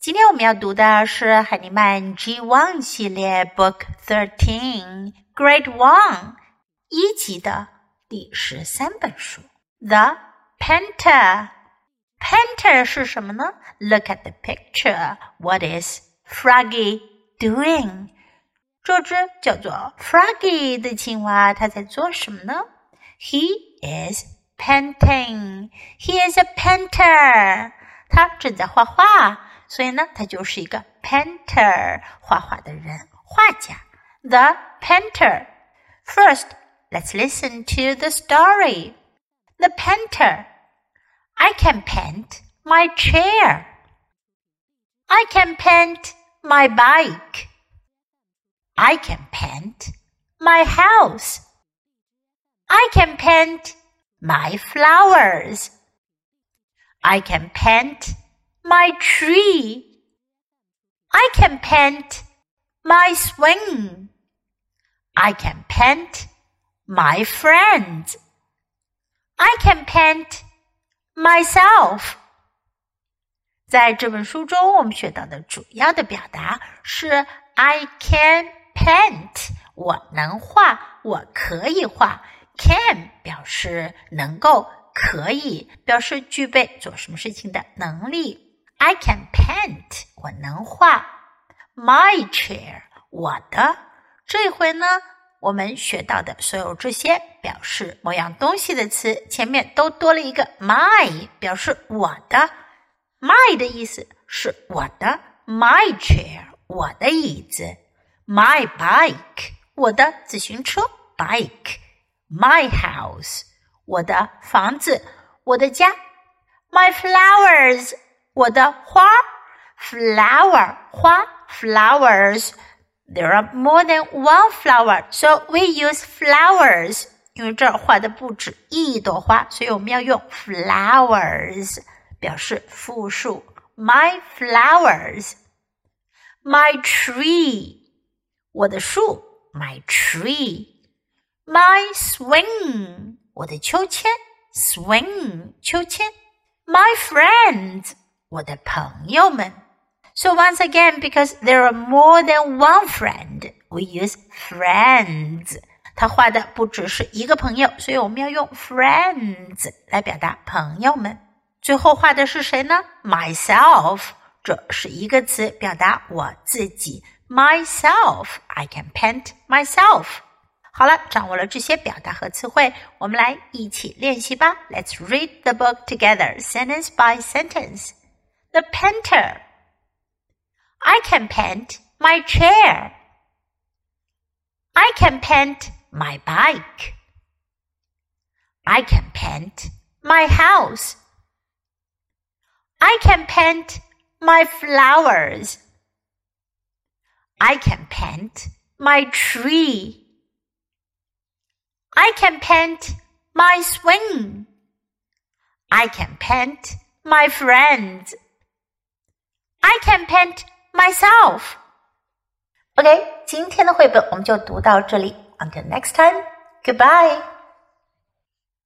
今天我们要读的是海尼曼 G One 系列 Book Thirteen Grade One 一级的第十三本书 The Painter。Painter 是什么呢？Look at the picture. What is Froggy doing? 这只叫做 Froggy 的青蛙，它在做什么呢？He is painting. He is a painter. 他正在画画。 所以呢，他就是一个 painter，画画的人，画家。The painter. First, let's listen to the story. The painter. I can paint my chair. I can paint my bike. I can paint my house. I can paint my flowers. I can paint my tree. I can paint my swing. I can paint my friends. I can paint myself. 在这本书中，我们学到的主要的表达是 "I can paint"，我能画，我可以画。Can 表示能够，可以表示具备做什么事情的能力。 I can paint，我能画。My chair，我的。这回呢，我们学到的所有这些表示某样东西的词，前面都多了一个 my，表示我的。My 的意思是我的。My chair，我的椅子。My bike，我的自行车。Bike。My house，我的房子，我的家。My flowers。我的花，flower 花，flowers。There are more than one flower, so we use flowers. 因为这儿画的不止一朵花，所以我们要用 flowers 表示复数。My flowers, my tree，我的树，my tree, my swing，我的秋千，swing 秋千，my friends。 我的朋友们。So once again, because there are more than one friend, we use friends. 他画的不只是一个朋友，所以我们要用 friends 来表达朋友们。最后画的是谁呢？Myself，这是一个词，表达我自己。Myself, I can paint myself. 好了，掌握了这些表达和词汇，我们来一起练习吧。Let's read the book together, sentence by sentence the painter. I can paint my chair. I can paint my bike. I can paint my house. I can paint my flowers. I can paint my tree. I can paint my swing. I can paint my friends. I can paint myself. OK，今天的绘本我们就读到这里。Until next time, goodbye.